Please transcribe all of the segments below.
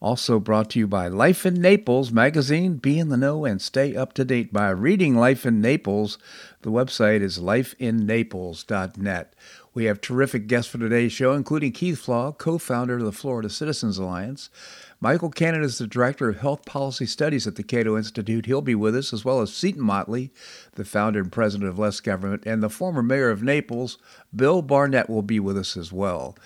Also brought to you by Life in Naples magazine. Be in the know and stay up to date by reading Life in Naples. The website is lifeinnaples.net. We have terrific guests for today's show, including Keith Flaugh, co founder of the Florida Citizens Alliance. Michael Cannon is the Director of Health Policy Studies at the Cato Institute. He'll be with us, as well as Seton Motley, the founder and president of Less Government, and the former mayor of Naples, Bill Barnett, will be with us as well.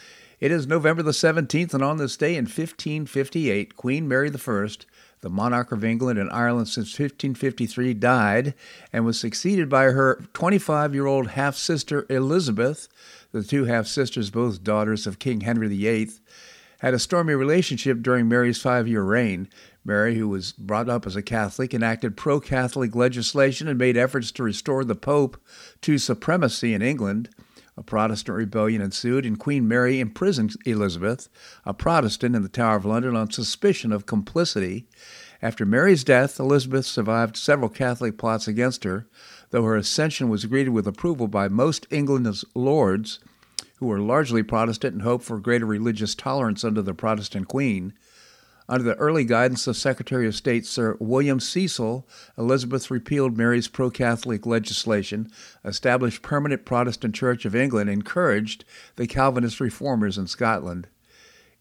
It is November the 17th, and on this day in 1558, Queen Mary I, the monarch of England and Ireland since 1553, died and was succeeded by her 25 year old half sister Elizabeth. The two half sisters, both daughters of King Henry VIII, had a stormy relationship during Mary's five year reign. Mary, who was brought up as a Catholic, enacted pro Catholic legislation and made efforts to restore the Pope to supremacy in England. A Protestant rebellion ensued, and Queen Mary imprisoned Elizabeth, a Protestant, in the Tower of London on suspicion of complicity. After Mary's death, Elizabeth survived several Catholic plots against her, though her accession was greeted with approval by most England's lords, who were largely Protestant and hoped for greater religious tolerance under the Protestant queen. Under the early guidance of Secretary of State Sir William Cecil, Elizabeth repealed Mary's pro Catholic legislation, established permanent Protestant Church of England, and encouraged the Calvinist reformers in Scotland.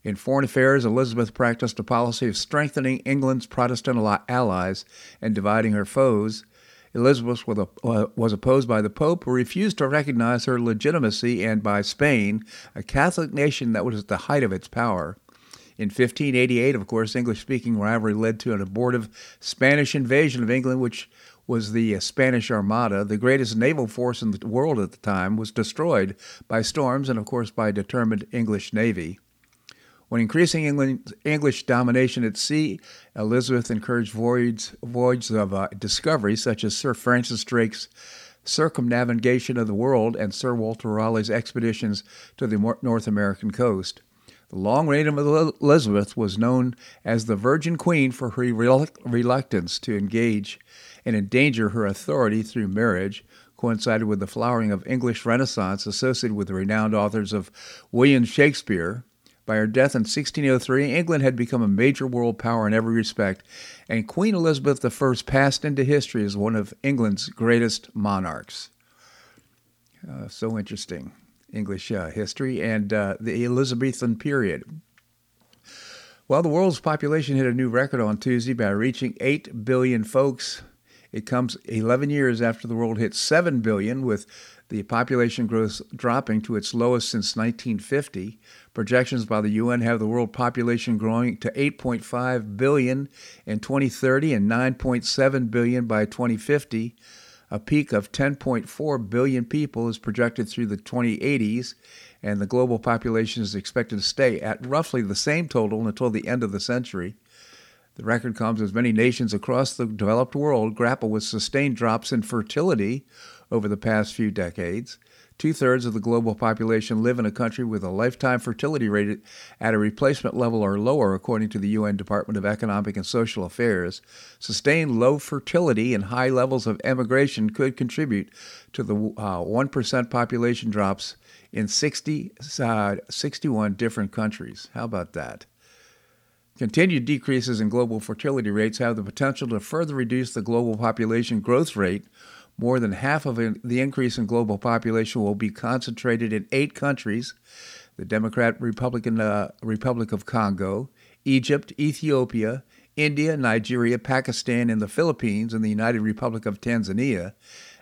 In foreign affairs, Elizabeth practiced a policy of strengthening England's Protestant allies and dividing her foes. Elizabeth uh, was opposed by the Pope, who refused to recognize her legitimacy, and by Spain, a Catholic nation that was at the height of its power. In 1588, of course, English speaking rivalry led to an abortive Spanish invasion of England, which was the uh, Spanish Armada. The greatest naval force in the world at the time was destroyed by storms and, of course, by a determined English navy. When increasing England, English domination at sea, Elizabeth encouraged voyages, voyages of uh, discovery, such as Sir Francis Drake's circumnavigation of the world and Sir Walter Raleigh's expeditions to the North American coast. The long reign of Elizabeth was known as the Virgin Queen for her reluctance to engage and endanger her authority through marriage, coincided with the flowering of English Renaissance associated with the renowned authors of William Shakespeare. By her death in 1603, England had become a major world power in every respect, and Queen Elizabeth I passed into history as one of England's greatest monarchs. Uh, so interesting. English uh, history and uh, the Elizabethan period. Well, the world's population hit a new record on Tuesday by reaching 8 billion folks. It comes 11 years after the world hit 7 billion, with the population growth dropping to its lowest since 1950. Projections by the UN have the world population growing to 8.5 billion in 2030 and 9.7 billion by 2050. A peak of 10.4 billion people is projected through the 2080s, and the global population is expected to stay at roughly the same total until the end of the century. The record comes as many nations across the developed world grapple with sustained drops in fertility over the past few decades. Two thirds of the global population live in a country with a lifetime fertility rate at a replacement level or lower, according to the UN Department of Economic and Social Affairs. Sustained low fertility and high levels of emigration could contribute to the uh, 1% population drops in 60, uh, 61 different countries. How about that? Continued decreases in global fertility rates have the potential to further reduce the global population growth rate more than half of the increase in global population will be concentrated in eight countries the Democrat Republican uh, Republic of Congo, Egypt, Ethiopia, India, Nigeria, Pakistan, and the Philippines, and the United Republic of Tanzania.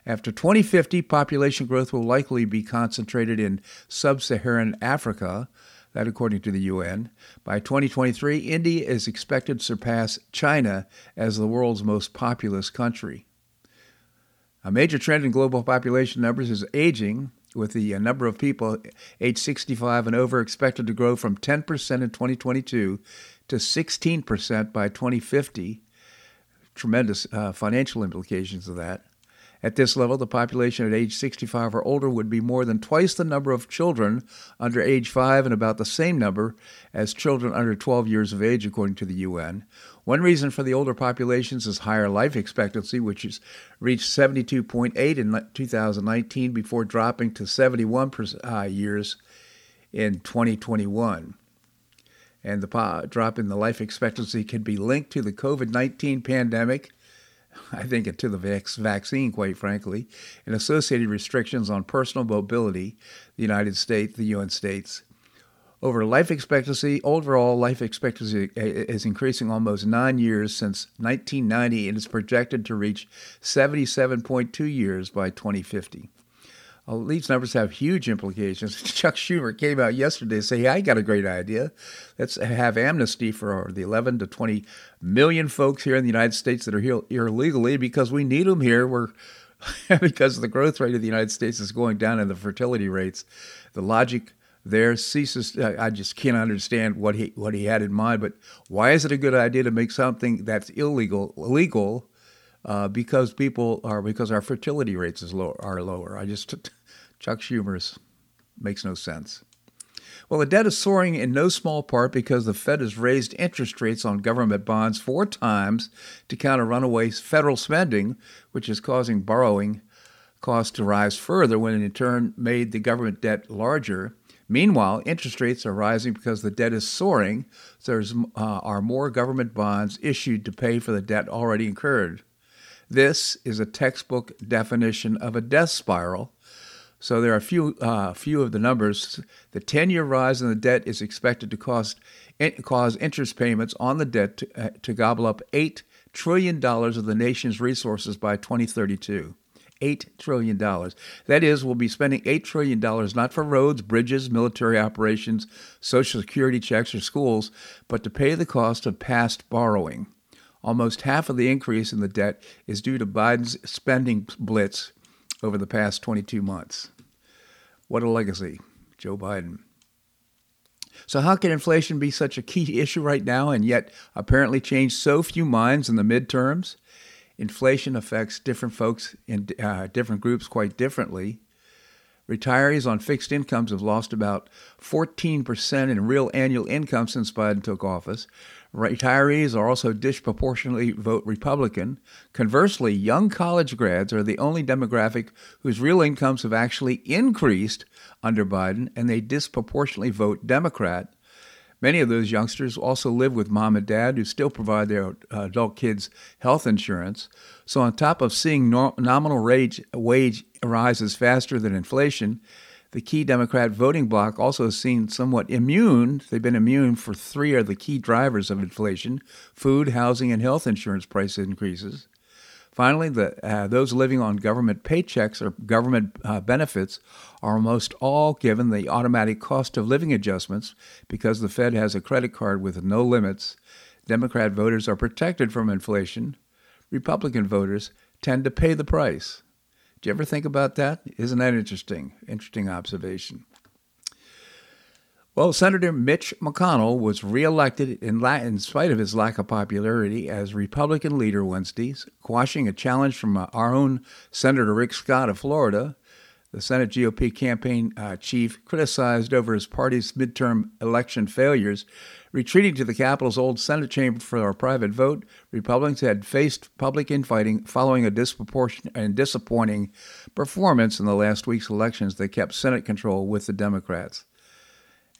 After 2050, population growth will likely be concentrated in sub Saharan Africa, that according to the UN. By 2023, India is expected to surpass China as the world's most populous country. A major trend in global population numbers is aging. with the uh, number of people age 65 and over expected to grow from 10% in 2022 to 16% by 2050. Tremendous uh, financial implications of that. At this level, the population at age 65 or older would be more than twice the number of children under age 5 and about the same number as children under 12 years of age, according to the UN. One reason for the older populations is higher life expectancy, which has reached 72.8 in 2019 before dropping to 71 uh, years in 2021. And the drop in the life expectancy can be linked to the COVID 19 pandemic I think, to the vaccine, quite frankly, and associated restrictions on personal mobility, the United States, the UN states. Over life expectancy, overall life expectancy eh, eh, is increasing almost nine years since 1990 and is projected to reach 77.2 years by 2050. Well, these numbers have huge implications. Chuck Schumer came out yesterday and said, hey, I got a great idea. Let's have amnesty for the 11 to 20 million folks here in the United States that are here, here illegally because we need them here. We're because the growth rate of the United States is going down and the fertility rates. The logic there ceases. I just can't understand what he what he had in mind. But why is it a good idea to make something that's illegal illegal? Uh, because people are because our fertility rates is low, are lower. I just Chuck Schumer's makes no sense. Well, the debt is soaring in no small part because the Fed has raised interest rates on government bonds four times to counter runaway federal spending, which is causing borrowing costs to rise further when in turn made the government debt larger. Meanwhile, interest rates are rising because the debt is soaring, so there uh, are more government bonds issued to pay for the debt already incurred. This is a textbook definition of a death spiral so there are a few, uh, few of the numbers. The 10-year rise in the debt is expected to cost, cause interest payments on the debt to, uh, to gobble up $8 trillion of the nation's resources by 2032. $8 trillion. That is, we'll be spending $8 trillion not for roads, bridges, military operations, Social Security checks, or schools, but to pay the cost of past borrowing. Almost half of the increase in the debt is due to Biden's spending blitz over the past 22 months. What a legacy, Joe Biden. So, how can inflation be such a key issue right now and yet apparently change so few minds in the midterms? Inflation affects different folks in uh, different groups quite differently. Retirees on fixed incomes have lost about 14% in real annual income since Biden took office. Retirees are also disproportionately vote Republican. Conversely, young college grads are the only demographic whose real incomes have actually increased under Biden, and they disproportionately vote Democrat. Many of those youngsters also live with mom and dad who still provide their uh, adult kids health insurance. So, on top of seeing no- nominal wage, wage rises faster than inflation, the key Democrat voting bloc also has seen somewhat immune. They've been immune for three of the key drivers of inflation food, housing, and health insurance price increases. Finally, the, uh, those living on government paychecks or government uh, benefits are almost all given the automatic cost of living adjustments because the Fed has a credit card with no limits. Democrat voters are protected from inflation. Republican voters tend to pay the price. Do you ever think about that? Isn't that interesting? Interesting observation. Well, Senator Mitch McConnell was reelected in, la- in spite of his lack of popularity as Republican leader Wednesday, quashing a challenge from uh, our own Senator Rick Scott of Florida. The Senate GOP campaign uh, chief criticized over his party's midterm election failures Retreating to the Capitol's old Senate chamber for a private vote, Republicans had faced public infighting following a disproportionate and disappointing performance in the last week's elections that kept Senate control with the Democrats.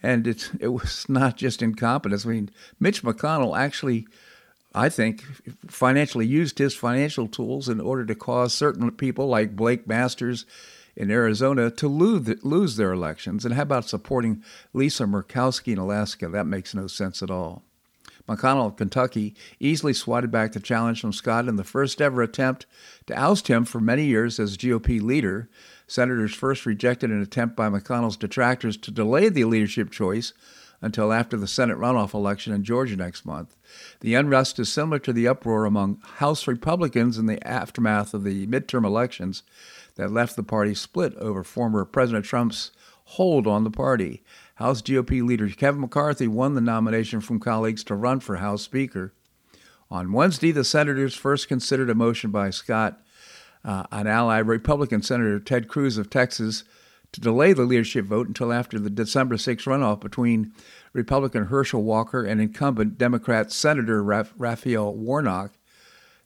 And it, it was not just incompetence. I mean, Mitch McConnell actually, I think, financially used his financial tools in order to cause certain people like Blake Masters in Arizona to lose, lose their elections. And how about supporting Lisa Murkowski in Alaska? That makes no sense at all. McConnell of Kentucky easily swatted back the challenge from Scott in the first ever attempt to oust him for many years as GOP leader. Senators first rejected an attempt by McConnell's detractors to delay the leadership choice until after the Senate runoff election in Georgia next month. The unrest is similar to the uproar among House Republicans in the aftermath of the midterm elections that left the party split over former President Trump's hold on the party. House GOP leader Kevin McCarthy won the nomination from colleagues to run for House Speaker. On Wednesday, the senators first considered a motion by Scott, uh, an ally Republican Senator Ted Cruz of Texas, to delay the leadership vote until after the December 6 runoff between Republican Herschel Walker and incumbent Democrat Senator Raphael Warnock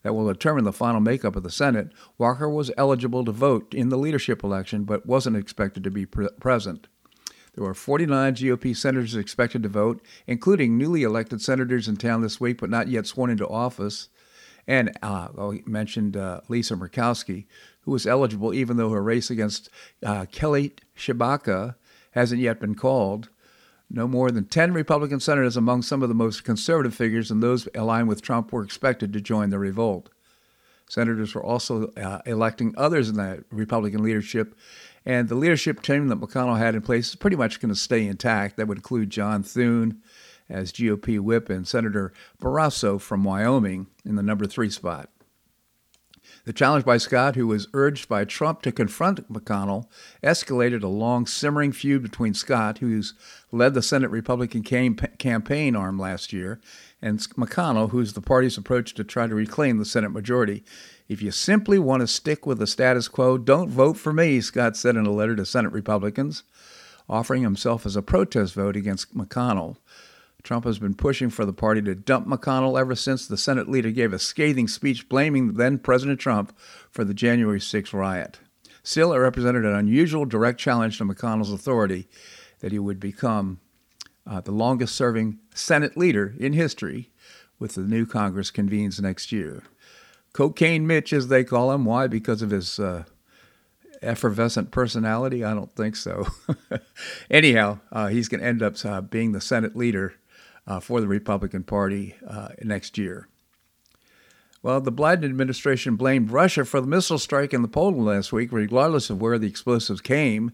that will determine the final makeup of the Senate. Walker was eligible to vote in the leadership election but wasn't expected to be pre- present. There were 49 GOP senators expected to vote, including newly elected senators in town this week but not yet sworn into office. And uh, I mentioned uh, Lisa Murkowski, who was eligible even though her race against uh, Kelly Tshibaka hasn't yet been called. No more than 10 Republican senators among some of the most conservative figures and those aligned with Trump were expected to join the revolt. Senators were also uh, electing others in the Republican leadership, and the leadership team that McConnell had in place is pretty much going to stay intact. That would include John Thune as GOP whip and Senator Barrasso from Wyoming in the number three spot. The challenge by Scott, who was urged by Trump to confront McConnell, escalated a long simmering feud between Scott, who's led the Senate Republican cam- campaign arm last year, and McConnell, who's the party's approach to try to reclaim the Senate majority. If you simply want to stick with the status quo, don't vote for me, Scott said in a letter to Senate Republicans, offering himself as a protest vote against McConnell. Trump has been pushing for the party to dump McConnell ever since the Senate leader gave a scathing speech blaming then President Trump for the January 6 riot. Still, it represented an unusual direct challenge to McConnell's authority that he would become uh, the longest serving Senate leader in history with the new Congress convenes next year. Cocaine Mitch, as they call him. Why? Because of his uh, effervescent personality? I don't think so. Anyhow, uh, he's going to end up uh, being the Senate leader uh, for the Republican Party uh, next year. Well, the Biden administration blamed Russia for the missile strike in the Poland last week, regardless of where the explosives came.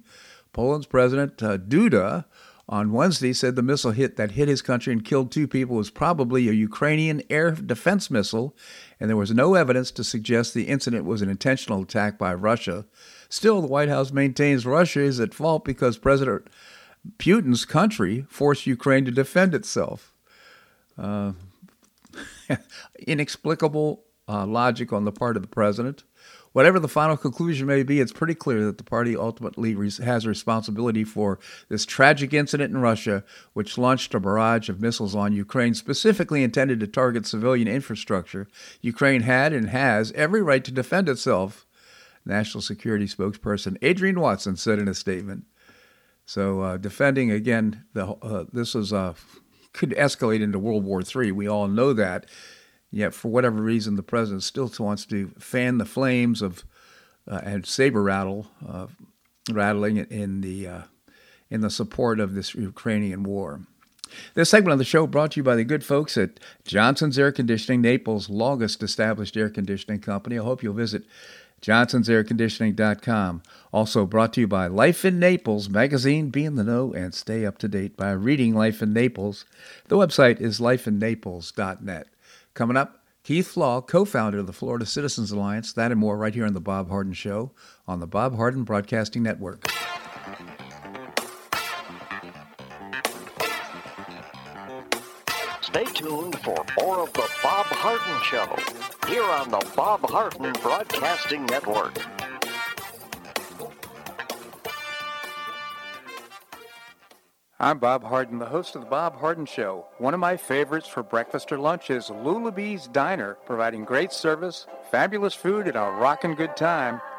Poland's President uh, Duda on Wednesday said the missile hit that hit his country and killed two people was probably a Ukrainian air defense missile, and there was no evidence to suggest the incident was an intentional attack by Russia. Still, the White House maintains Russia is at fault because President Putin's country forced Ukraine to defend itself. Uh, inexplicable uh, logic on the part of the president. Whatever the final conclusion may be, it's pretty clear that the party ultimately has responsibility for this tragic incident in Russia, which launched a barrage of missiles on Ukraine, specifically intended to target civilian infrastructure. Ukraine had and has every right to defend itself, National Security spokesperson Adrienne Watson said in a statement. So uh, defending again, the uh, this is uh, could escalate into World War III. We all know that. Yet for whatever reason, the president still wants to fan the flames of uh, and saber rattle, uh, rattling in the uh, in the support of this Ukrainian war. This segment of the show brought to you by the good folks at Johnson's Air Conditioning, Naples' longest established air conditioning company. I hope you'll visit johnsonsairconditioning.com. Also brought to you by Life in Naples magazine. Be in the know and stay up to date by reading Life in Naples. The website is lifeinnaples.net. Coming up, Keith Flaugh, co-founder of the Florida Citizens Alliance. That and more right here on the Bob Harden Show on the Bob Harden Broadcasting Network. Stay tuned for more of the Bob Harden Show here on the Bob Harden Broadcasting Network. I'm Bob Harden, the host of the Bob Harden Show. One of my favorites for breakfast or lunch is Lulabee's Diner, providing great service, fabulous food, and a rockin' good time.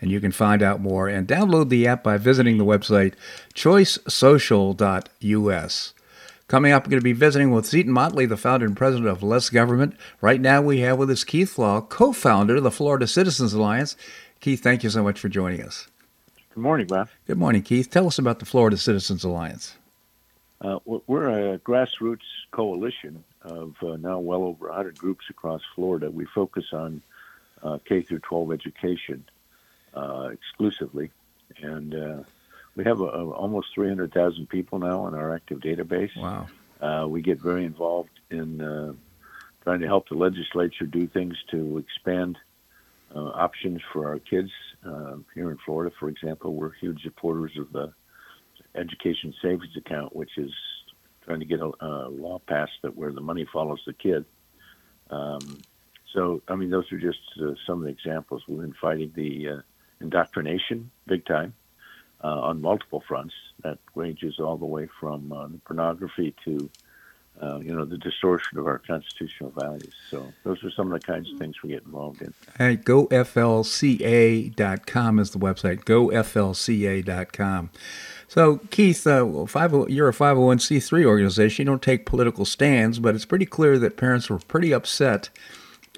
and you can find out more and download the app by visiting the website choicesocial.us. Coming up, we're going to be visiting with Seton Motley, the founder and president of Less Government. Right now, we have with us Keith Flaugh, co founder of the Florida Citizens Alliance. Keith, thank you so much for joining us. Good morning, Bob. Good morning, Keith. Tell us about the Florida Citizens Alliance. Uh, we're a grassroots coalition of uh, now well over 100 groups across Florida. We focus on uh, K through 12 education uh, exclusively, and uh, we have a, a, almost 300,000 people now in our active database. Wow! Uh, we get very involved in uh, trying to help the legislature do things to expand uh, options for our kids uh, here in Florida. For example, we're huge supporters of the education savings account, which is trying to get a, a law passed that where the money follows the kid. Um, so, I mean, those are just uh, some of the examples. We've been fighting the uh, indoctrination big time uh, on multiple fronts. That ranges all the way from uh, pornography to uh, you know, the distortion of our constitutional values. So those are some of the kinds of things we get involved in. Hey, GoFLCA.com is the website, GoFLCA.com. So, Keith, uh, five, oh, you're a 501c3 organization. You don't take political stands, but it's pretty clear that parents were pretty upset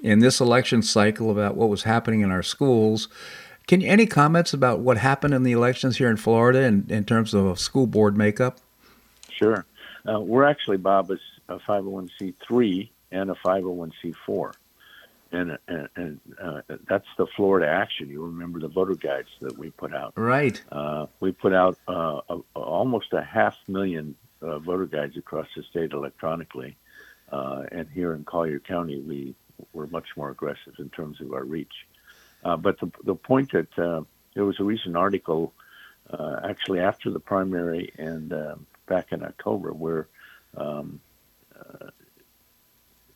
in this election cycle about what was happening in our schools. Can you, any comments about what happened in the elections here in Florida in, in terms of school board makeup? Sure. Uh, we're actually, Bob, is a 501c3 and a 501c4. And, and, and uh, that's the Florida Action. You remember the voter guides that we put out. Right. Uh, we put out uh, a, almost a half million uh, voter guides across the state electronically. Uh, and here in Collier County, we were much more aggressive in terms of our reach. Uh, but the, the point that uh, there was a recent article uh, actually after the primary and uh, back in October where um, uh,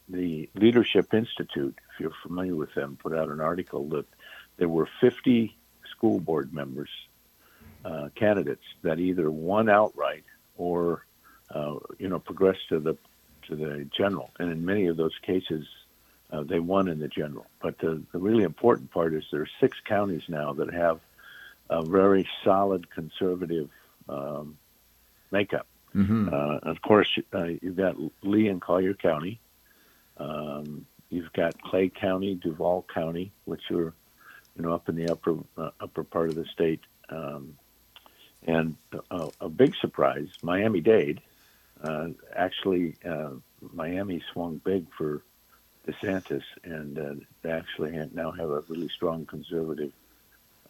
the Leadership Institute, if you're familiar with them, put out an article that there were 50 school board members, candidates that either won outright or you know progressed to the to the general, and in many of those cases, uh, they won in the general. But the, the really important part is there are six counties now that have a very solid conservative um, makeup. Mm-hmm. Uh, of course, uh, you've got Lee and Collier County. Um, you've got Clay County, Duval County, which are, you know, up in the upper uh, upper part of the state. Um, and uh, a big surprise, Miami Dade. Uh, actually, Miami swung big for DeSantis, and uh, they actually now have a really strong conservative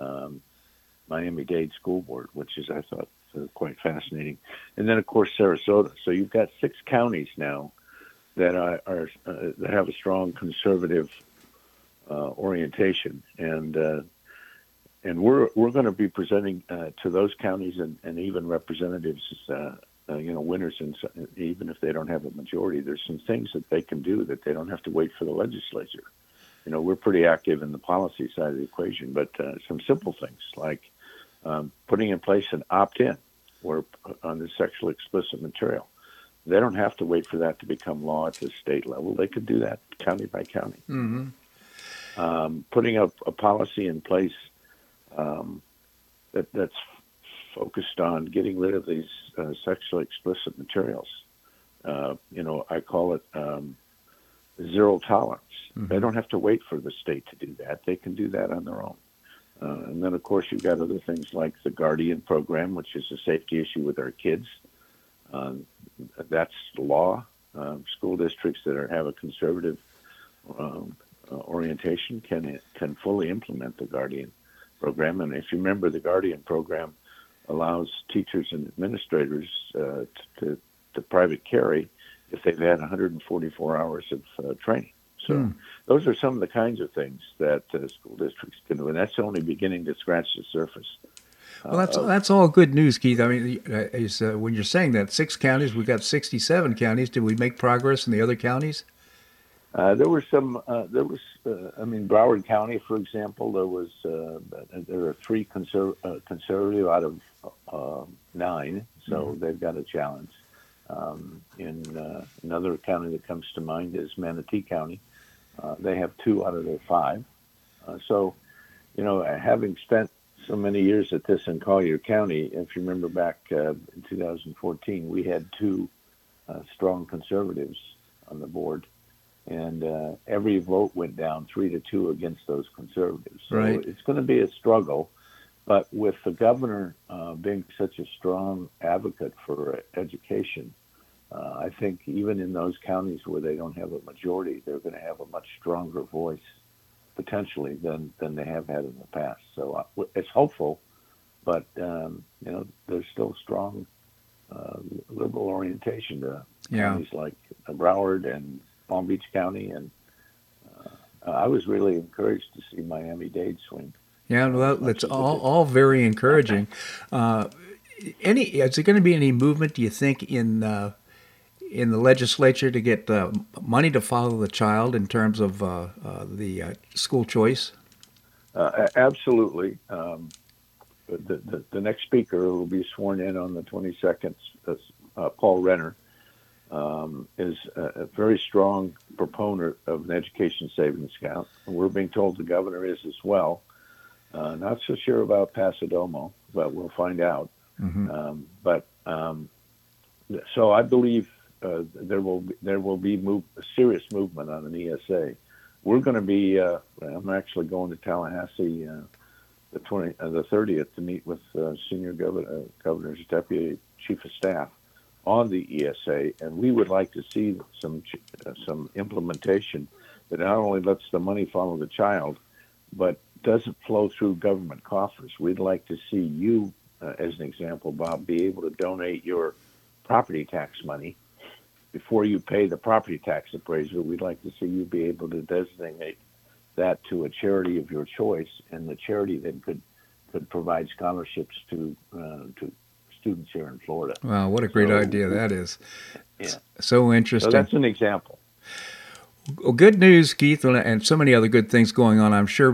um, Miami Dade School Board, which is I thought uh, quite fascinating. And then of course Sarasota. So you've got six counties now that are, are uh, that have a strong conservative uh, orientation, and uh, and we're we're going to be presenting uh, to those counties and, and even representatives, uh, uh, you know, winners, and even if they don't have a majority, there's some things that they can do that they don't have to wait for the legislature. You know, we're pretty active in the policy side of the equation, but uh, some simple things like um, putting in place an opt-in or on the sexually explicit material. They don't have to wait for that to become law at the state level. They could do that county by county. Mm-hmm. Um, putting up a policy in place um, that that's focused on getting rid of these uh, sexually explicit materials. Uh, you know, I call it um, zero tolerance. Mm-hmm. They don't have to wait for the state to do that. They can do that on their own. Uh, and then, of course, you've got other things like the Guardian program, which is a safety issue with our kids. Um, that's law. Um, school districts that are, have a conservative um, uh, orientation can can fully implement the Guardian program. And if you remember, the Guardian program allows teachers and administrators uh, to, to private carry if they've had 144 hours of uh, training. So mm. those are some of the kinds of things that uh, school districts can do, and that's only beginning to scratch the surface. Well, that's uh, that's all good news, Keith. I mean, uh, is, uh, when you're saying that six counties, we've got 67 counties. Did we make progress in the other counties? Uh, there were some. Uh, there was. Uh, I mean, Broward County, for example, there was. there are three conser- conservative out of nine, so mm-hmm. they've got a challenge. Um, in another county that comes to mind is Manatee County. they have two out of their five. so, you know, having spent so many years at this in Collier County, if you remember back uh, in 2014, we had two uh, strong conservatives on the board, and uh, every vote went down three to two against those conservatives. So right. it's going to be a struggle, but with the governor uh, being such a strong advocate for education, uh, I think even in those counties where they don't have a majority, they're going to have a much stronger voice potentially than than they have had in the past. So uh, it's hopeful, but um, you know there's still strong uh, liberal orientation to yeah. counties like Broward and Palm Beach County, and uh, I was really encouraged to see Miami Dade swing. Yeah, well, that's all, all very encouraging. Uh, any is there going to be any movement? Do you think in uh, in the legislature to get uh, money to follow the child in terms of uh, uh, the uh, school choice? Uh, absolutely. Um, the, the, the, next speaker who will be sworn in on the 22nd, uh, Paul Renner, um, is a, a, very strong proponent of an education savings account. And we're being told the governor is as well. Not so sure about Passidomo, but we'll find out. Mm-hmm. Um, but um, so I believe uh, there will be, there will be move, serious movement on an ESA. We're going to be. Uh, I'm actually going to Tallahassee uh, the 20 uh, the 30th to meet with uh, senior governor, uh, governor's deputy chief of staff on the ESA, and we would like to see some some implementation that not only lets the money follow the child, but doesn't flow through government coffers. We'd like to see you, as an example, Bob, be able to donate your property tax money before you pay the property tax appraiser, we'd like to see you be able to designate that to a charity of your choice, and the charity then could could provide scholarships to uh, to students here in Florida. Wow, what a great so, idea that is! Yeah, so interesting. So that's an example. Well, good news, Keith, and so many other good things going on. I'm sure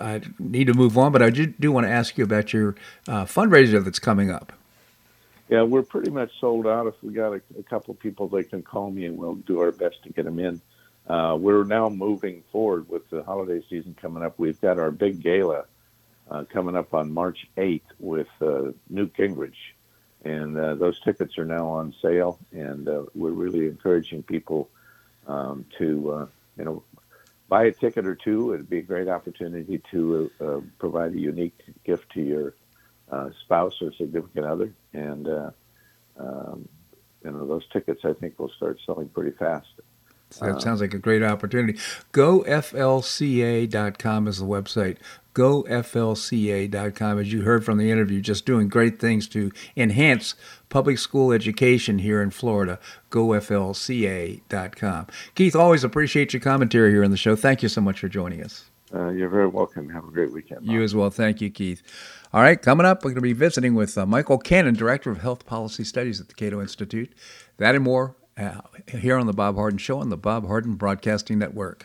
I need to move on, but I do want to ask you about your uh, fundraiser that's coming up. Yeah, we're pretty much sold out. If we got a, a couple people, they can call me, and we'll do our best to get them in. Uh, we're now moving forward with the holiday season coming up. We've got our big gala uh, coming up on March 8th with uh, Newt Gingrich, and uh, those tickets are now on sale. And uh, we're really encouraging people um, to, uh, you know, buy a ticket or two. It'd be a great opportunity to uh, uh, provide a unique gift to your uh, spouse or significant other, and uh, um, you know those tickets I think will start selling pretty fast. That sounds like a great opportunity. GoFLCA.com is the website. goflca.com. As you heard from the interview, just doing great things to enhance public school education here in Florida. goflca.com. Keith, always appreciate your commentary here on the show. Thank you so much for joining us. Uh, you're very welcome. Have a great weekend. You as well. Thank you, Keith. All right, coming up, we're going to be visiting with uh, Michael Cannon, Director of Health Policy Studies at the Cato Institute. That and more uh, here on The Bob Harden Show on the Bob Harden Broadcasting Network.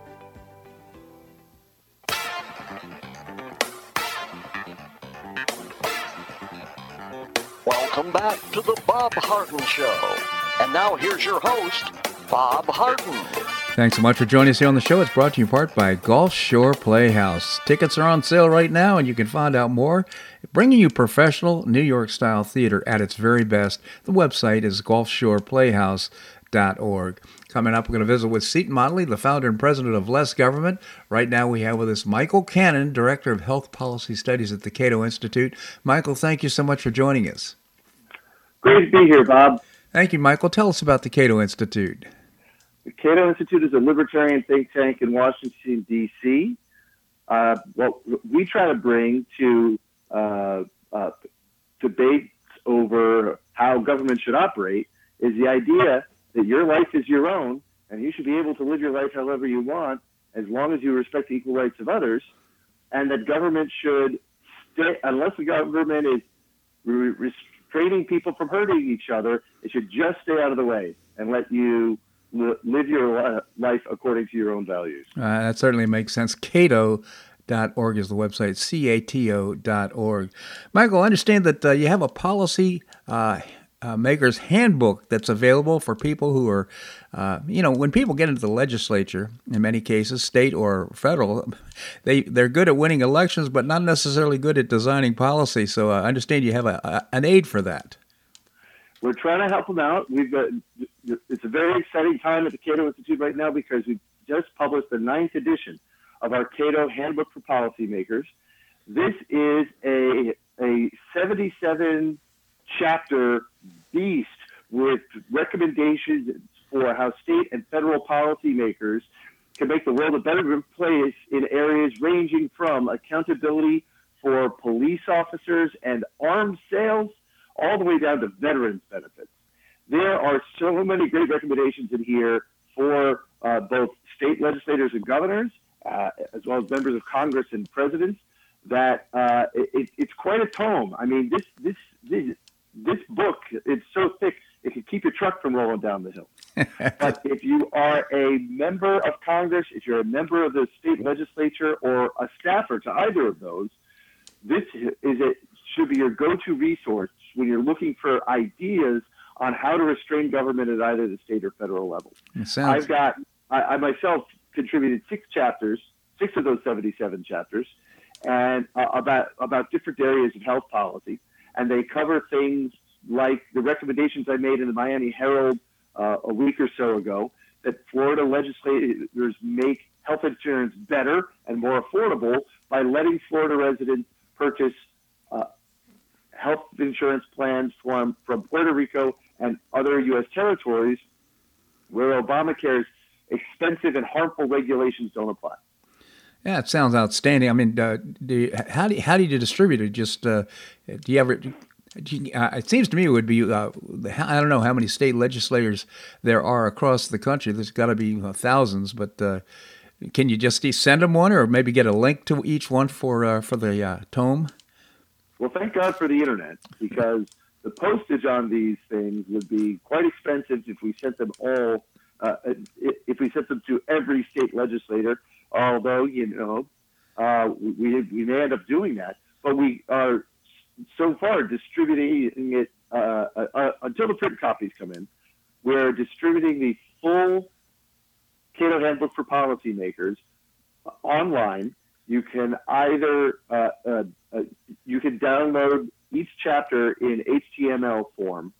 Welcome back to the Bob Harden Show. And now here's your host, Bob Harden. Thanks so much for joining us here on the show. It's brought to you in part by Gulf Shore Playhouse. Tickets are on sale right now, and you can find out more. Bringing you professional New York style theater at its very best. The website is gulfshoreplayhouse.org. Coming up, we're going to visit with Seton Motley, the founder and president of Less Government. Right now, we have with us Michael Cannon, director of health policy studies at the Cato Institute. Michael, thank you so much for joining us. Great to be here, Bob. Thank you, Michael. Tell us about the Cato Institute. The Cato Institute is a libertarian think tank in Washington, D.C. Uh, what we try to bring to uh, uh, debates over how government should operate is the idea that your life is your own and you should be able to live your life however you want as long as you respect the equal rights of others, and that government should stay, unless the government is restraining people from hurting each other, it should just stay out of the way and let you live your life according to your own values. Uh, that certainly makes sense. Cato org is the website, cato.org. Michael, I understand that uh, you have a policy uh, uh, maker's handbook that's available for people who are, uh, you know, when people get into the legislature, in many cases, state or federal, they they're good at winning elections, but not necessarily good at designing policy. So uh, I understand you have a, a, an aid for that. We're trying to help them out. We've got it's a very exciting time at the Cato Institute right now because we just published the ninth edition of our Cato Handbook for Policymakers. This is a a 77 chapter beast with recommendations for how state and federal policymakers can make the world a better place in areas ranging from accountability for police officers and arms sales all the way down to veterans benefits. There are so many great recommendations in here for uh, both state legislators and governors, uh, as well as members of Congress and presidents, that uh, it, it's quite a tome. I mean, this, this, this this book it's so thick it could keep your truck from rolling down the hill. but if you are a member of Congress, if you're a member of the state legislature, or a staffer to either of those, this is it should be your go-to resource when you're looking for ideas on how to restrain government at either the state or federal level. I've got, I, I myself contributed six chapters, six of those 77 chapters, and uh, about about different areas of health policy, and they cover things like the recommendations I made in the Miami Herald uh, a week or so ago that Florida legislators make health insurance better and more affordable by letting Florida residents purchase uh, health insurance plans from, from Puerto Rico and other U.S. territories where Obamacare's expensive and harmful regulations don't apply. Yeah, it sounds outstanding. I mean, uh, do you, how do you, how do you distribute it? Just uh, do you ever? Do you, uh, it seems to me it would be. Uh, I don't know how many state legislators there are across the country. There's got to be uh, thousands, but uh, can you just send them one, or maybe get a link to each one for for the tome? Well, thank God for the internet because the postage on these things would be quite expensive if we sent them all. If we sent them to every state legislator, although you know uh, we we may end up doing that, but we are so far distributing it uh, uh, uh, until the print copies come in. We're distributing the full Cato Handbook for Policymakers online. You can either uh, uh, you can download each chapter in HTML form,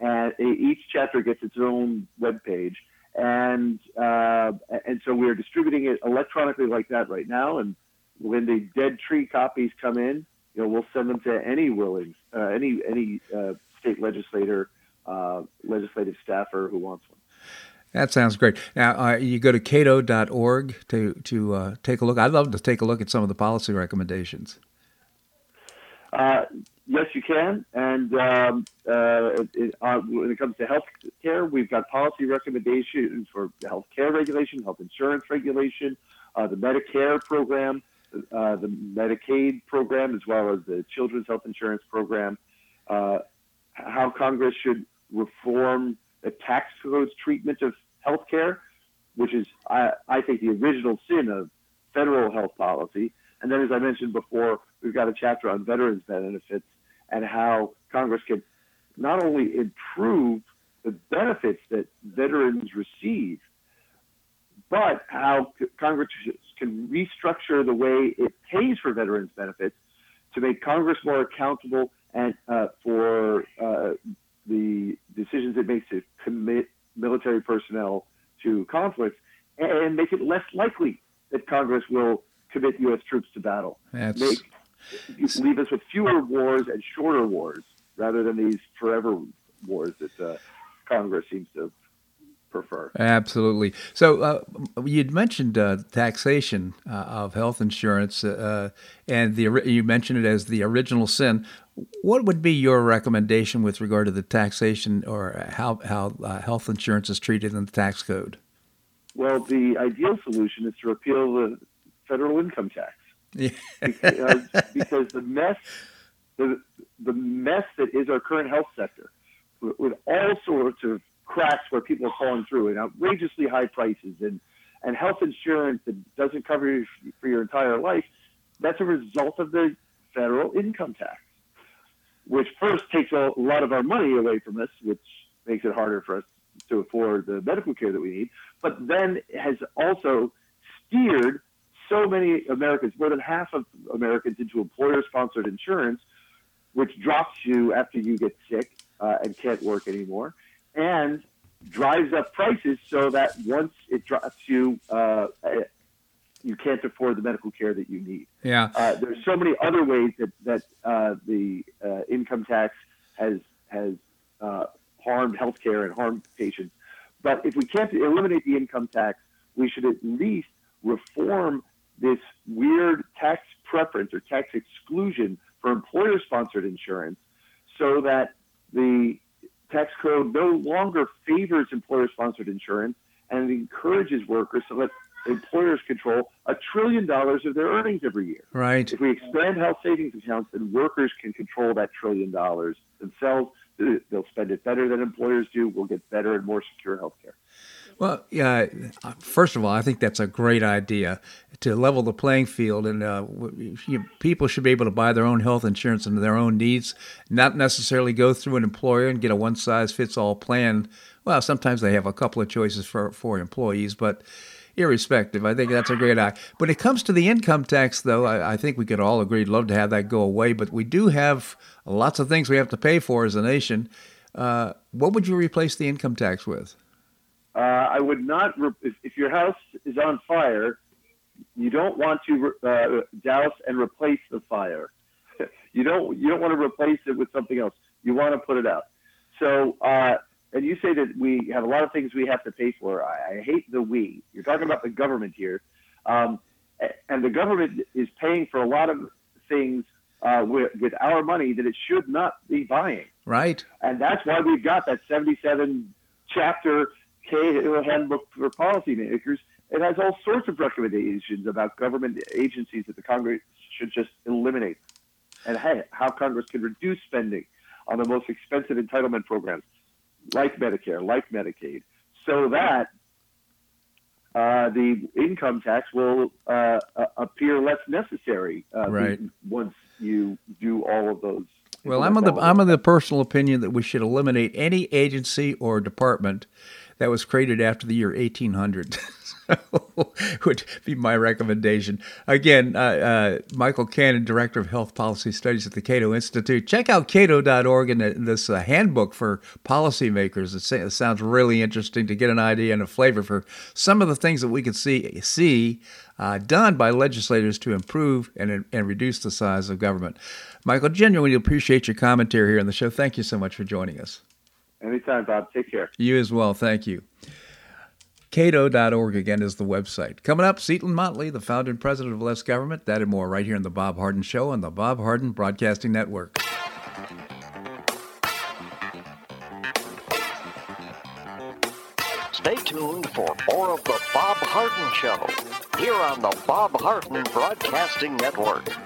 and each chapter gets its own web page. And uh, and so we're distributing it electronically like that right now. And when the dead tree copies come in, you know, we'll send them to any willing, uh, any any uh, state legislator, legislative staffer who wants one. That sounds great. Now, uh, you go to cato.org to to uh, take a look. I'd love to take a look at some of the policy recommendations. Uh, yes, you can. And um, it, when it comes to health care, we've got policy recommendations for health care regulation, health insurance regulation, the Medicare program, uh, the Medicaid program, as well as the Children's Health Insurance Program, uh, how Congress should reform the tax code's treatment of health care, which is, I, I think, the original sin of federal health policy. And then, as I mentioned before, we've got a chapter on veterans benefits and how Congress can not only improve the benefits that veterans receive, but how Congress can restructure the way it pays for veterans benefits to make Congress more accountable and uh, for uh, the decisions it makes to commit military personnel to conflicts and make it less likely that Congress will commit U.S. troops to battle. That's... Make, leave us with fewer wars and shorter wars rather than these forever wars that uh, Congress seems to prefer. Absolutely. So uh, you'd mentioned uh, taxation uh, of health insurance, uh, and the you mentioned it as the original sin. What would be your recommendation with regard to the taxation or how how uh, health insurance is treated in the tax code? Well, the ideal solution is to repeal the federal income tax. Yeah. because, because the mess the, the mess that is our current health sector with all sorts of cracks where people are falling through and outrageously high prices and, and health insurance that doesn't cover you for your entire life, that's a result of the federal income tax, which first takes a lot of our money away from us, which makes it harder for us to afford the medical care that we need, but then has also steered so many Americans, more than half of Americans, into employer sponsored insurance, which drops you after you get sick uh, and can't work anymore and drives up prices so that once it drops you, uh, you can't afford the medical care that you need. Yeah. Uh, there's so many other ways that that uh, the uh, income tax has has uh, harmed healthcare and harmed patients. But if we can't eliminate the income tax, we should at least reform this weird tax preference or tax exclusion for employer-sponsored insurance, so that the tax code no longer favors employer sponsored insurance and it encourages workers to let employers control a trillion dollars of their earnings every year. Right. If we expand health savings accounts, then workers can control that trillion dollars themselves. They'll spend it better than employers do. We'll get better and more secure health care. Well, yeah. First of all, I think that's a great idea to level the playing field, and uh, you, people should be able to buy their own health insurance and their own needs, not necessarily go through an employer and get a one-size-fits-all plan. Well, sometimes they have a couple of choices for for employees, but irrespective, I think that's a great idea. When it comes to the income tax, though, I, I think we could all agree, love to have that go away, but we do have lots of things we have to pay for as a nation. Uh, what would you replace the income tax with? Uh, I would not. Re- if, if, your house is on fire, you don't want to uh, douse and replace the fire. you don't. You don't want to replace it with something else. You want to put it out. So, uh, and you say that we have a lot of things we have to pay for. I, I hate the we. You're talking about the government here, um, and the government is paying for a lot of things uh, with, with our money that it should not be buying. Right. And that's why we've got that 77 chapter Cato handbook for policymakers. It has all sorts of recommendations about government agencies that the Congress should just eliminate, and hey, how Congress can reduce spending on the most expensive entitlement programs like Medicare, like Medicaid, so that uh, the income tax will uh, appear less necessary uh, right. once you do all of those. Well, I'm of the I'm of the personal opinion that we should eliminate any agency or department that was created after the year 1800. would be my recommendation. Again, uh, uh, Michael Cannon, Director of Health Policy Studies at the Cato Institute. Check out cato.org and this uh, handbook for policymakers. It, it, sounds really interesting to get an idea and a flavor for some of the things that we could see see uh, done by legislators to improve and, and reduce the size of government. Michael, genuinely appreciate your commentary here on the show. Thank you so much for joining us. Anytime, Bob. Take care. You as well. Thank you. Cato.org again is the website. Coming up, Seton Motley, the founder and president of Less Government. That and more right here on The Bob Harden Show on the Bob Harden Broadcasting Network. Stay tuned for more of The Bob Harden Show here on the Bob Harden Broadcasting Network.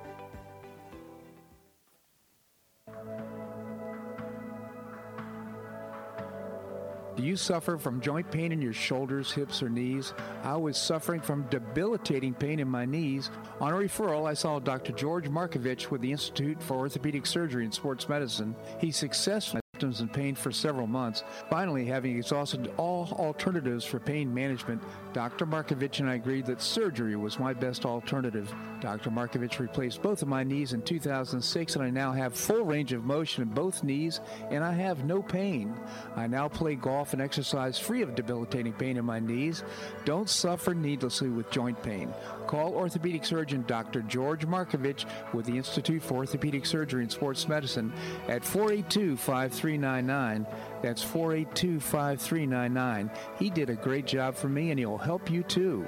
Do you suffer from joint pain in your shoulders, hips, or knees? I was suffering from debilitating pain in my knees. On a referral, I saw Dr. George Markovich with the Institute for Orthopedic Surgery and Sports Medicine. He successfully symptoms and pain for several months. Finally, having exhausted all alternatives for pain management, Dr. Markovich and I agreed that surgery was my best alternative. Dr. Markovich replaced both of my knees in 2006, and I now have full range of motion in both knees, and I have no pain. I now play golf and exercise free of debilitating pain in my knees. Don't suffer needlessly with joint pain. Call orthopedic surgeon Dr. George Markovich with the Institute for Orthopedic Surgery and Sports Medicine at 482 5399. That's 482 5399. He did a great job for me and he'll help you too.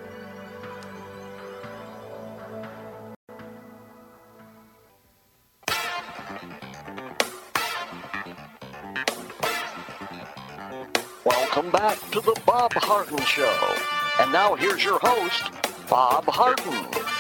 Welcome back to the Bob Harden Show. And now here's your host, Bob Harden.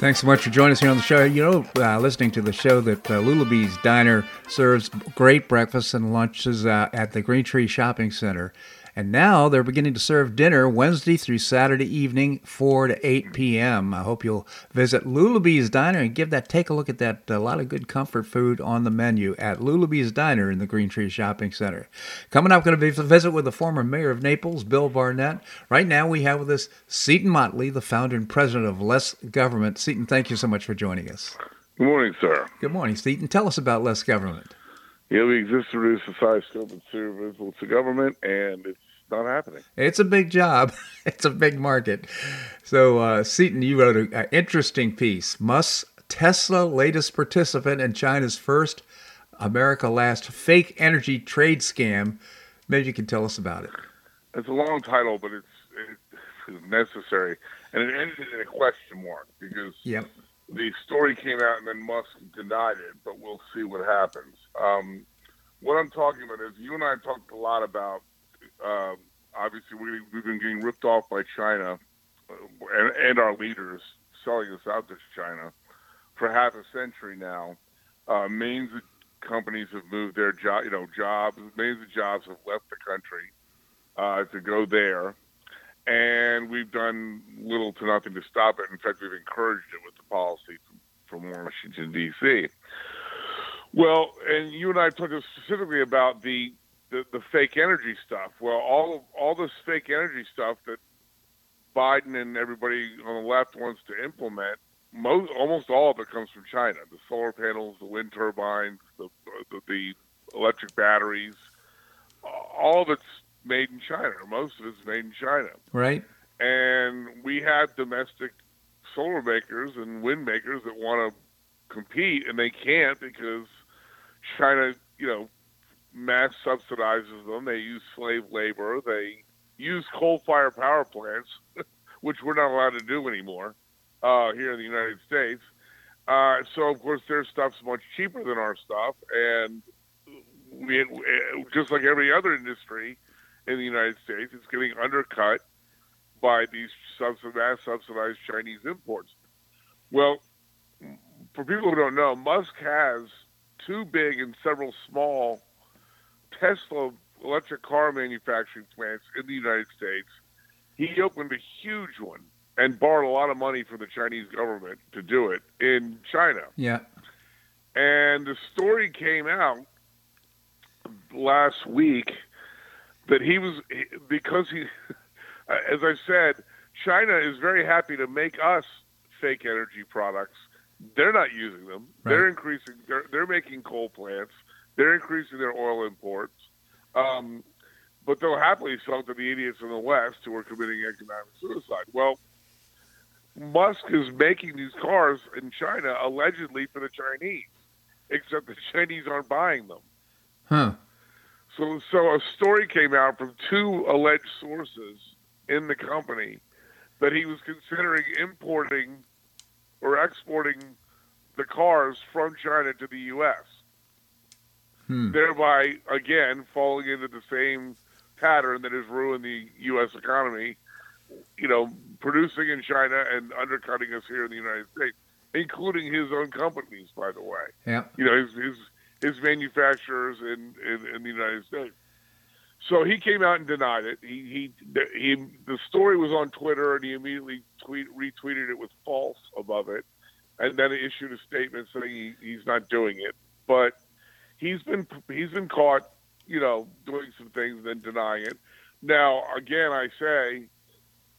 Thanks so much for joining us here on the show. You know, uh, listening to the show that uh, Lulabee's Diner serves great breakfasts and lunches uh, at the Green Tree Shopping Center. And now they're beginning to serve dinner Wednesday through Saturday evening, 4 to 8 p.m. I hope you'll visit Lulabee's Diner and give that take a look at that. A lot of good comfort food on the menu at Lulabee's Diner in the Green Tree Shopping Center. Coming up, going to be a visit with the former mayor of Naples, Bill Barnett. Right now, we have with us Seton Motley, the founder and president of Less Government. Seton, thank you so much for joining us. Good morning, sir. Good morning, Seton. Tell us about Less Government. Yeah, we exist to reduce the size, scope, and service to government, and it's not happening. It's a big job. it's a big market. So, uh, Seton, you wrote an interesting piece. Musk Tesla latest participant in China's first America last fake energy trade scam. Maybe you can tell us about it. It's a long title, but it's, it's necessary, and it ended in a question mark because yep. the story came out and then Musk denied it. But we'll see what happens. Um, what I'm talking about is you and I talked a lot about. Uh, obviously, we, we've been getting ripped off by China uh, and, and our leaders selling us out to China for half a century now. Uh, millions of companies have moved their job, you know, jobs. Millions of jobs have left the country uh, to go there, and we've done little to nothing to stop it. In fact, we've encouraged it with the policy from, from Washington D.C. Well, and you and I talked specifically about the, the, the fake energy stuff. Well, all of, all this fake energy stuff that Biden and everybody on the left wants to implement, most almost all of it comes from China. The solar panels, the wind turbines, the the, the electric batteries, all of it's made in China. Most of it's made in China. Right. And we have domestic solar makers and wind makers that want to compete, and they can't because China, you know, mass subsidizes them. They use slave labor. They use coal-fired power plants, which we're not allowed to do anymore uh, here in the United States. Uh, so of course their stuff's much cheaper than our stuff, and we, just like every other industry in the United States, it's getting undercut by these mass subsidized Chinese imports. Well, for people who don't know, Musk has two big and several small Tesla electric car manufacturing plants in the United States. He opened a huge one and borrowed a lot of money from the Chinese government to do it in China. Yeah. And the story came out last week that he was because he as I said, China is very happy to make us fake energy products they're not using them. Right. They're increasing. They're they're making coal plants. They're increasing their oil imports. Um, but they'll happily sell to the idiots in the West who are committing economic suicide. Well, Musk is making these cars in China allegedly for the Chinese, except the Chinese aren't buying them. Huh. So, so a story came out from two alleged sources in the company that he was considering importing or exporting the cars from China to the U.S. Hmm. Thereby, again, falling into the same pattern that has ruined the U.S. economy. You know, producing in China and undercutting us here in the United States, including his own companies, by the way. Yeah. You know, his his, his manufacturers in, in, in the United States. So he came out and denied it. He, he, he, the story was on Twitter, and he immediately tweet, retweeted it with false above it, and then issued a statement saying he, he's not doing it. But he's been he's been caught, you know, doing some things and then denying it. Now, again, I say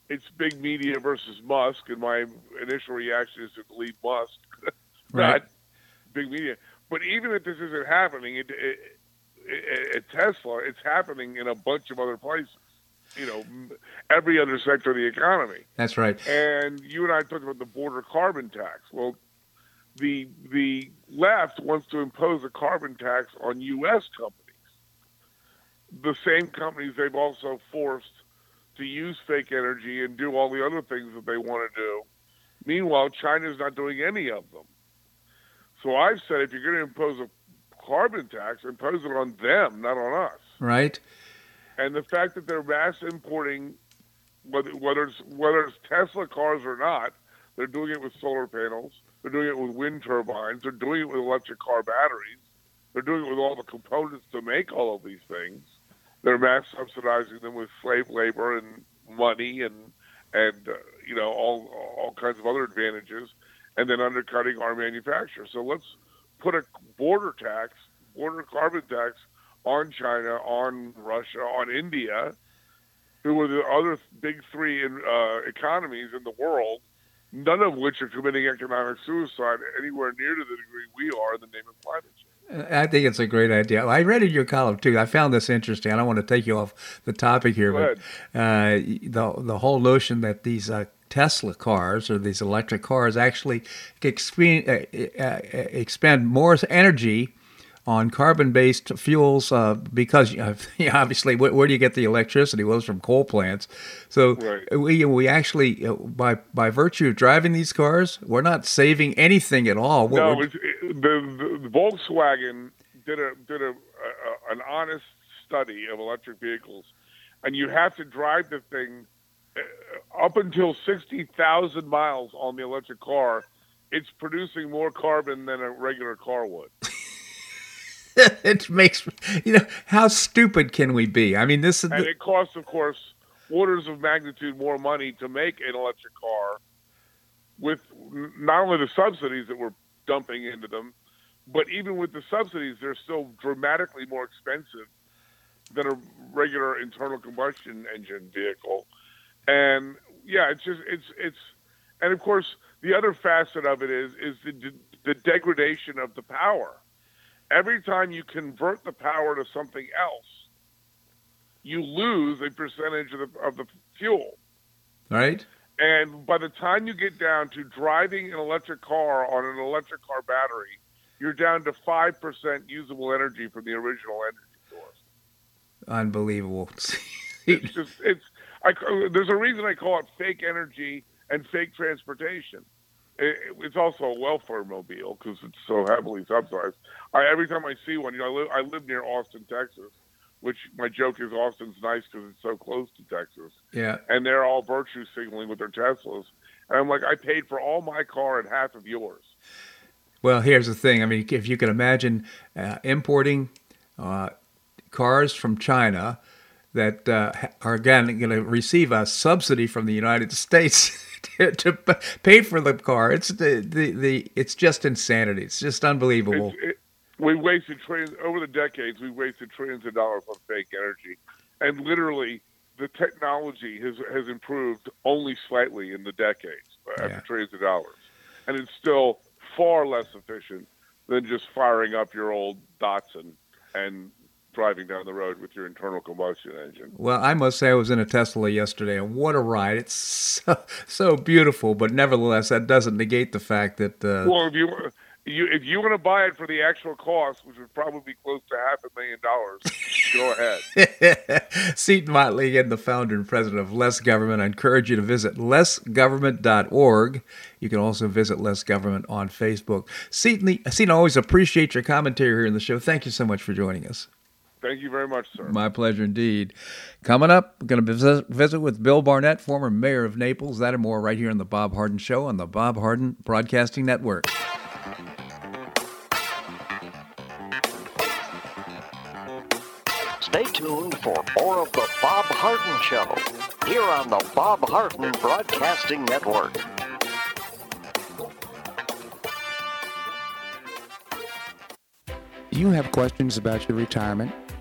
it's big media versus Musk, and my initial reaction is to believe Musk, right. not big media. But even if this isn't happening, it, it at Tesla, it's happening in a bunch of other places. You know, every other sector of the economy. That's right. And you and I talked about the border carbon tax. Well, the the left wants to impose a carbon tax on U.S. companies. The same companies they've also forced to use fake energy and do all the other things that they want to do. Meanwhile, China's not doing any of them. So I've said if you're going to impose a carbon tax, impose it on them, not on us. Right. And the fact that they're mass importing, whether whether it's whether it's Tesla cars or not, they're doing it with solar panels. They're doing it with wind turbines. They're doing it with electric car batteries. They're doing it with all the components to make all of these things. they're mass subsidizing them with slave labor and money and and uh, you know all all kinds of other advantages, and then undercutting our manufacturers. So let's put a border tax, border carbon tax on China, on Russia, on India, who are the other big three in, uh, economies in the world, none of which are committing economic suicide anywhere near to the degree we are in the name of climate change. I think it's a great idea. I read in your column too. I found this interesting. I don't want to take you off the topic here, but uh, the the whole notion that these uh, Tesla cars or these electric cars actually expend, uh, uh, expend more energy on carbon-based fuels uh, because uh, obviously where, where, do you get the electricity? Well, it's from coal plants. So right. we we actually by by virtue of driving these cars, we're not saving anything at all. no, it, the, the, Volkswagen did a did a, a, an honest study of electric vehicles, and you have to drive the thing uh, up until sixty thousand miles on the electric car. It's producing more carbon than a regular car would. it makes you know how stupid can we be? I mean, this is and the, it costs, of course, orders of magnitude more money to make an electric car, with not only the subsidies that we're dumping into them, but even with the subsidies, they're still dramatically more expensive than a regular internal combustion engine vehicle. And yeah, it's just it's it's, and of course the other facet of it is is the the degradation of the power every time you convert the power to something else, you lose a percentage of the, of the fuel. Right. And by the time you get down to driving an electric car on an electric car battery, you're down to 5% usable energy from the original energy source. Unbelievable. it's just, it's, I, there's a reason I call it fake energy and fake transportation it's also a welfare mobile because it's so heavily subsidized. I, every time I see one, you know, I live, I live near Austin, Texas, which my joke is Austin's nice because it's so close to Texas. Yeah. And they're all virtue signaling with their Teslas. And I'm like, I paid for all my car and half of yours. Well, here's the thing. I mean, if you can imagine uh, importing uh, cars from China that uh, are again going to receive a subsidy from the United States. to, to pay for the car. It's the, the, the it's just insanity. It's just unbelievable. It, we wasted trillions over the decades. We wasted trillions of dollars on fake energy, and literally the technology has has improved only slightly in the decades uh, after yeah. trillions of dollars, and it's still far less efficient than just firing up your old Datsun and driving down the road with your internal combustion engine. Well, I must say I was in a Tesla yesterday, and what a ride! It's so, so beautiful, but nevertheless, that doesn't negate the fact that. Uh, well, if you you if you want to buy it for the actual cost, which would probably be close to half a million dollars, go ahead. Seton Motley, again, the founder and president of Less Government. I encourage you to visit lessgovernment.org. You can also visit Less Government on Facebook. Seton, Seton, always appreciate your commentary here in the show. Thank you so much for joining us. Thank you very much, sir. My pleasure indeed. Coming up, we're going to visit, visit with Bill Barnett, former mayor of Naples. That and more right here on The Bob Harden Show on the Bob Harden Broadcasting Network. Stay tuned for more of The Bob Harden Show here on the Bob Harden Broadcasting Network. You have questions about your retirement?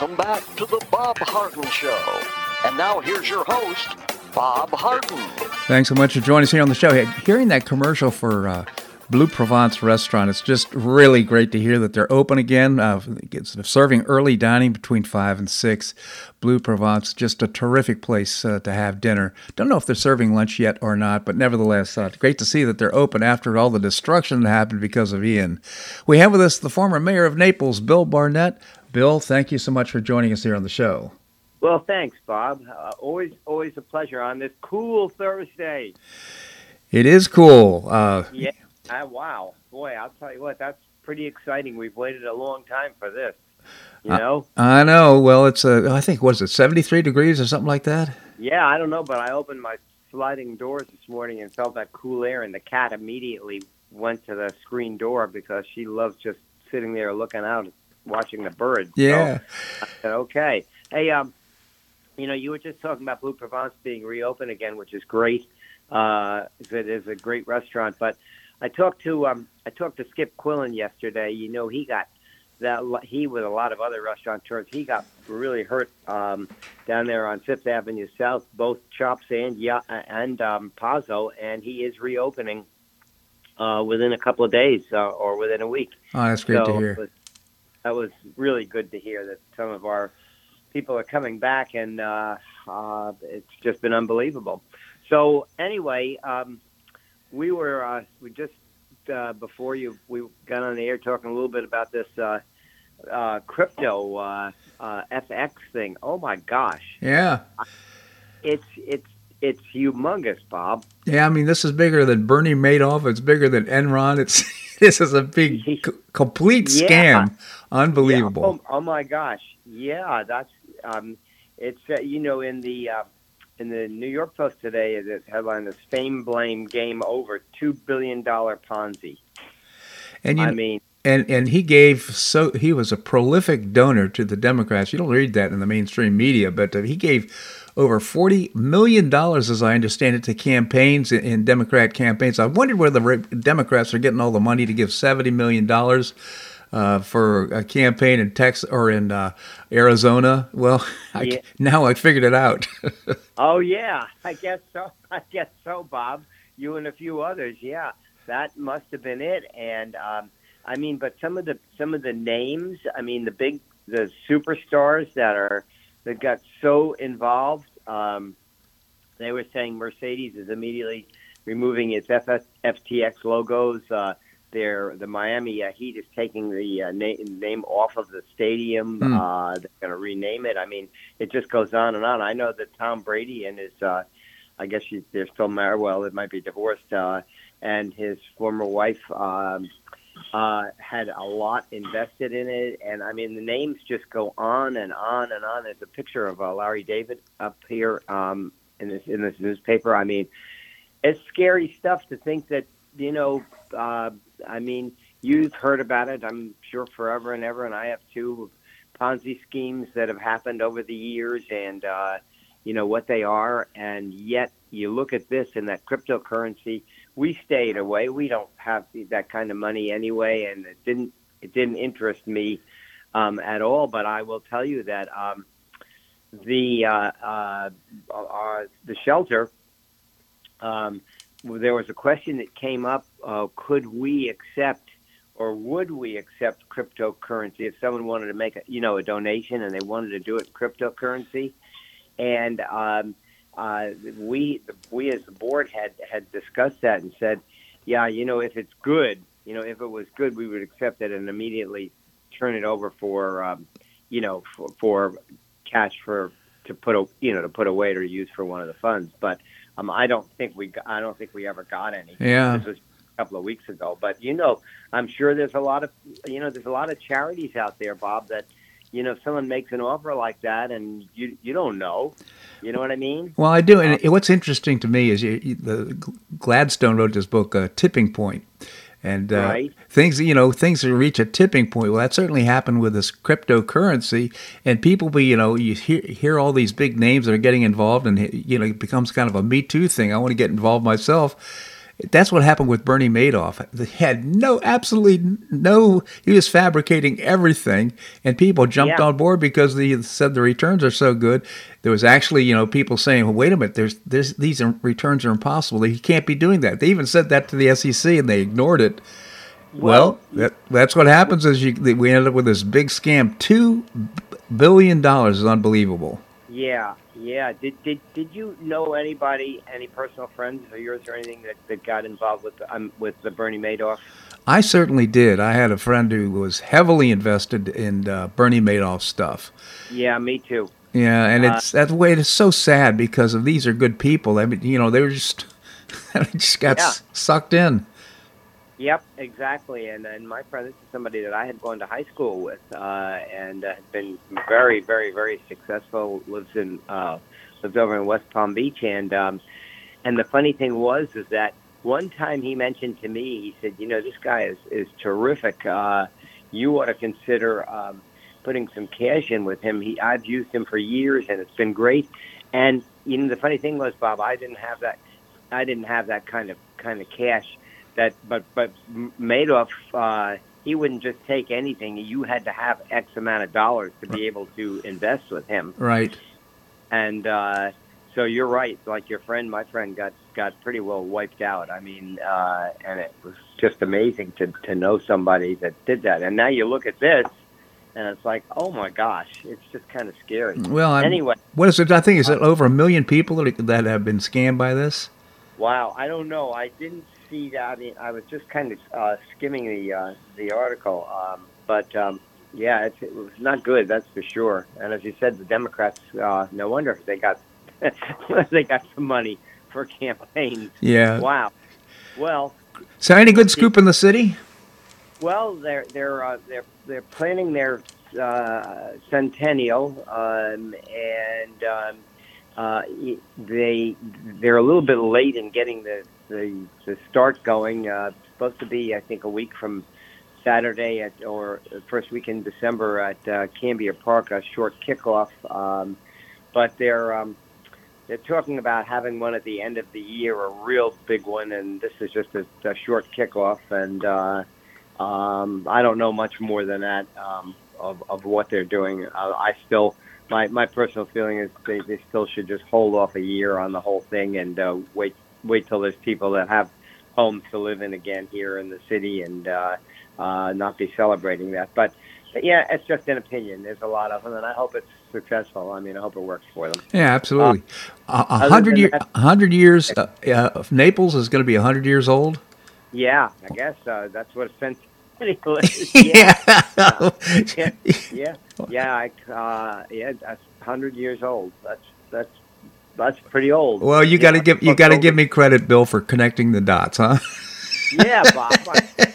Welcome back to the Bob Harden Show. And now here's your host, Bob Harden. Thanks so much for joining us here on the show. Hearing that commercial for uh, Blue Provence Restaurant, it's just really great to hear that they're open again. Uh, serving early dining between 5 and 6. Blue Provence, just a terrific place uh, to have dinner. Don't know if they're serving lunch yet or not, but nevertheless, uh, great to see that they're open after all the destruction that happened because of Ian. We have with us the former mayor of Naples, Bill Barnett. Bill, thank you so much for joining us here on the show. Well, thanks, Bob. Uh, always, always a pleasure on this cool Thursday. It is cool. Uh, yeah. Uh, wow, boy, I'll tell you what, that's pretty exciting. We've waited a long time for this. You know. I, I know. Well, it's uh, I think was it seventy three degrees or something like that. Yeah, I don't know, but I opened my sliding doors this morning and felt that cool air, and the cat immediately went to the screen door because she loves just sitting there looking out watching the birds. Yeah. So, said, okay. Hey, um, you know, you were just talking about Blue Provence being reopened again, which is great. Uh, it is a great restaurant. But I talked to um, I talked to Skip Quillen yesterday. You know, he got that he with a lot of other restaurateurs. He got really hurt um, down there on Fifth Avenue South, both Chops and yeah, and um, Pazzo, and he is reopening uh, within a couple of days uh, or within a week. Oh, that's great so to hear that was really good to hear that some of our people are coming back, and uh, uh, it's just been unbelievable. So anyway, um, we were uh, we just uh, before you we got on the air talking a little bit about this uh, uh, crypto uh, uh, FX thing. Oh my gosh! Yeah, it's it's it's humongous, Bob. Yeah, I mean this is bigger than Bernie Madoff. It's bigger than Enron. It's this is a big c- complete scam. Yeah. Unbelievable. Yeah. Oh, oh, my gosh! Yeah, that's um, it's uh, you know in the uh, in the New York Post today, the headline is "Fame Blame Game Over: Two Billion Dollar Ponzi." And you, I mean, and and he gave so he was a prolific donor to the Democrats. You don't read that in the mainstream media, but uh, he gave over $40 million, as I understand it, to campaigns in Democrat campaigns. I wondered where the Democrats are getting all the money to give $70 million uh, for a campaign in Texas or in uh, Arizona. Well, I, yeah. now I figured it out. oh, yeah. I guess so. I guess so, Bob. You and a few others. Yeah, that must have been it. And, um, I mean, but some of the some of the names, I mean, the big the superstars that are – that got so involved. Um, they were saying Mercedes is immediately removing its FS, FTX logos. Uh, they're, the Miami uh, Heat is taking the uh, na- name off of the stadium. Mm. Uh, they're going to rename it. I mean, it just goes on and on. I know that Tom Brady and his, uh, I guess she, they're still married. Well, it might be divorced. Uh, and his former wife um, uh, had a lot invested in it, and I mean the names just go on and on and on. There's a picture of uh, Larry David up here um, in this in this newspaper. I mean, it's scary stuff to think that you know. Uh, I mean, you've heard about it. I'm sure forever and ever, and I have too. Ponzi schemes that have happened over the years, and uh, you know what they are, and yet you look at this and that cryptocurrency we stayed away. We don't have that kind of money anyway, and it didn't it didn't interest me um, at all. But I will tell you that um, the uh, uh, uh, the shelter. Um, there was a question that came up: uh, Could we accept or would we accept cryptocurrency if someone wanted to make a you know a donation and they wanted to do it in cryptocurrency? And um, uh, we we as the board had had discussed that and said, yeah, you know, if it's good, you know, if it was good, we would accept it and immediately turn it over for um, you know for, for cash for to put a you know to put away or use for one of the funds. But um, I don't think we I don't think we ever got any. Yeah. This was a couple of weeks ago. But you know, I'm sure there's a lot of you know there's a lot of charities out there, Bob, that you know someone makes an offer like that and you you don't know. You know what I mean? Well, I do. And what's interesting to me is you, you, the Gladstone wrote this book, uh, Tipping Point, and uh, Right. things you know things that reach a tipping point. Well, that certainly happened with this cryptocurrency, and people be you know you hear hear all these big names that are getting involved, and you know it becomes kind of a Me Too thing. I want to get involved myself. That's what happened with Bernie Madoff. He had no, absolutely no. He was fabricating everything, and people jumped Yeah. on board because they said the returns are so good. There was actually, you know, people saying, "Well, wait a minute, there's, there's these returns are impossible. He can't be doing that." They even said that to the SEC, and they ignored it. Well, that, that's what happens. Is you we ended up with this big scam. Two billion dollars is unbelievable. Yeah, yeah. Did did did you know anybody, any personal friends of yours or anything that, that got involved with the, um, with the Bernie Madoff? I certainly did. I had a friend who was heavily invested in uh, Bernie Madoff stuff. Yeah, me too. Yeah, and it's that way. It's so sad because of these are good people. I mean, you know, they were just just got Yeah. s- sucked in. Yep, exactly. And and my friend, this is somebody that I had gone to high school with, uh, and uh, had been very, very, very successful. Lives in uh, lives over in West Palm Beach, and um, and the funny thing was is that one time he mentioned to me, he said, you know, this guy is is terrific. Uh, you ought to consider um, putting some cash in with him. He I've used him for years, and it's been great. And you know, the funny thing was, Bob, I didn't have that. I didn't have that kind of kind of cash that but but Madoff uh, he wouldn't just take anything. You had to have X amount of dollars to be able to invest with him. Right. And uh, so you're right. Like your friend, my friend got got pretty well wiped out. I mean, uh, and it was just amazing to to know somebody that did that. And now you look at this, and it's like, oh my gosh, it's just kind of scary. Well, I'm, anyway, what is it? I think is it over a million people that, that have been scammed by this. Wow, I don't know. I didn't see that. I, I was just kind of uh, skimming the uh, the article, um, but um, yeah, it's, it was not good. That's for sure. And as you said, the Democrats. Uh, no wonder they got they got some money for campaigns. Yeah. Wow. Well, So, any good scoop in the city? well, they're they're uh, they're they're planning their uh, centennial, um, and um, uh, they they're a little bit late in getting the the, the start going. Uh, supposed to be, I think, a week from Saturday at or first week in December at uh, Cambier Park, a short kickoff. Um, but they're um, they're talking about having one at the end of the year, a real big one, and this is just a, a short kickoff. And uh, um, I don't know much more than that um, of, of what they're doing. Uh, I still, my, my personal feeling is they, they still should just hold off a year on the whole thing and uh, wait wait till there's people that have homes to live in again here in the city and uh, uh, not be celebrating that. But yeah, it's just an opinion. There's a lot of them, and I hope it's successful. I mean, I hope it works for them. Yeah, absolutely. A a hundred year, that- hundred years. Uh, uh, Naples is going to be a hundred years old. Yeah, I guess uh, that's what a centennial is. yeah. yeah, yeah, yeah. I, uh, yeah, that's hundred years old. That's that's that's pretty old. Well, you got to give you got to give me credit, Bill, for connecting the dots, huh? Yeah, Bob. I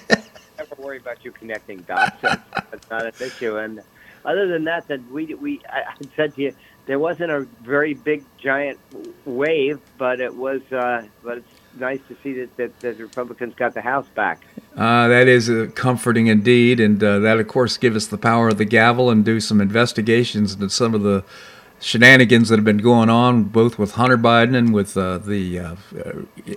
never worry about you connecting dots. That's, that's not an issue. And other than that, that we we I, said to you, there wasn't a very big giant wave, but it was. Uh, but it's nice to see that, that the Republicans got the House back. Uh, that is uh, comforting indeed, and uh, that, of course, gives us the power of the gavel and do some investigations into some of the shenanigans that have been going on, both with Hunter Biden and with uh, the uh, uh,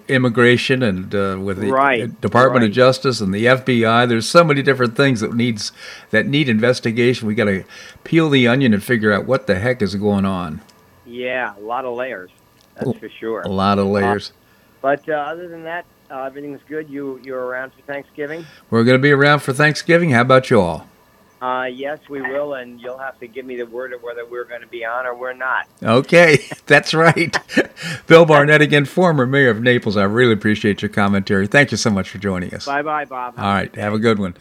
immigration and uh, with the Right, Department of. Justice and the FBI. There's so many different things that needs that need investigation. We got to peel the onion and figure out what the heck is going on. Yeah, a lot of layers. That's for sure. A lot of layers. But uh, other than that, Uh, everything's good. You you're around for Thanksgiving? We're going to be around for Thanksgiving. How about you all? Uh, yes, we will, and you'll have to give me the word of whether we're going to be on or we're not. Okay, that's right. Bill Barnett again, former mayor of Naples. I really appreciate your commentary. Thank you so much for joining us. Bye bye, Bob. All right, have a good one.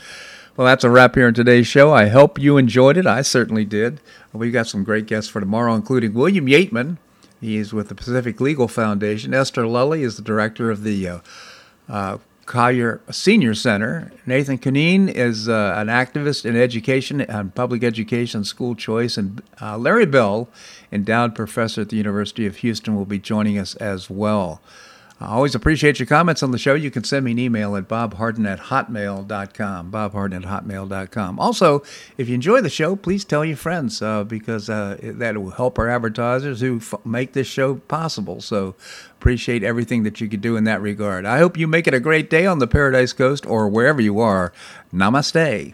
Well, that's a wrap here on today's show. I hope you enjoyed it. I certainly did. We've got some great guests for tomorrow, including William Yeatman. He's with the Pacific Legal Foundation. Esther Lully is the director of the uh, uh, Collier Senior Center. Nathan Cunneen is uh, an activist in education and public education, school choice. And uh, Larry Bell, endowed professor at the University of Houston, will be joining us as well. I always appreciate your comments on the show. You can send me an email at bobharden at hotmail.com, bobharden at hotmail.com. Also, if you enjoy the show, please tell your friends uh, because uh, that will help our advertisers who f- make this show possible. So appreciate everything that you could do in that regard. I hope you make it a great day on the Paradise Coast or wherever you are. Namaste.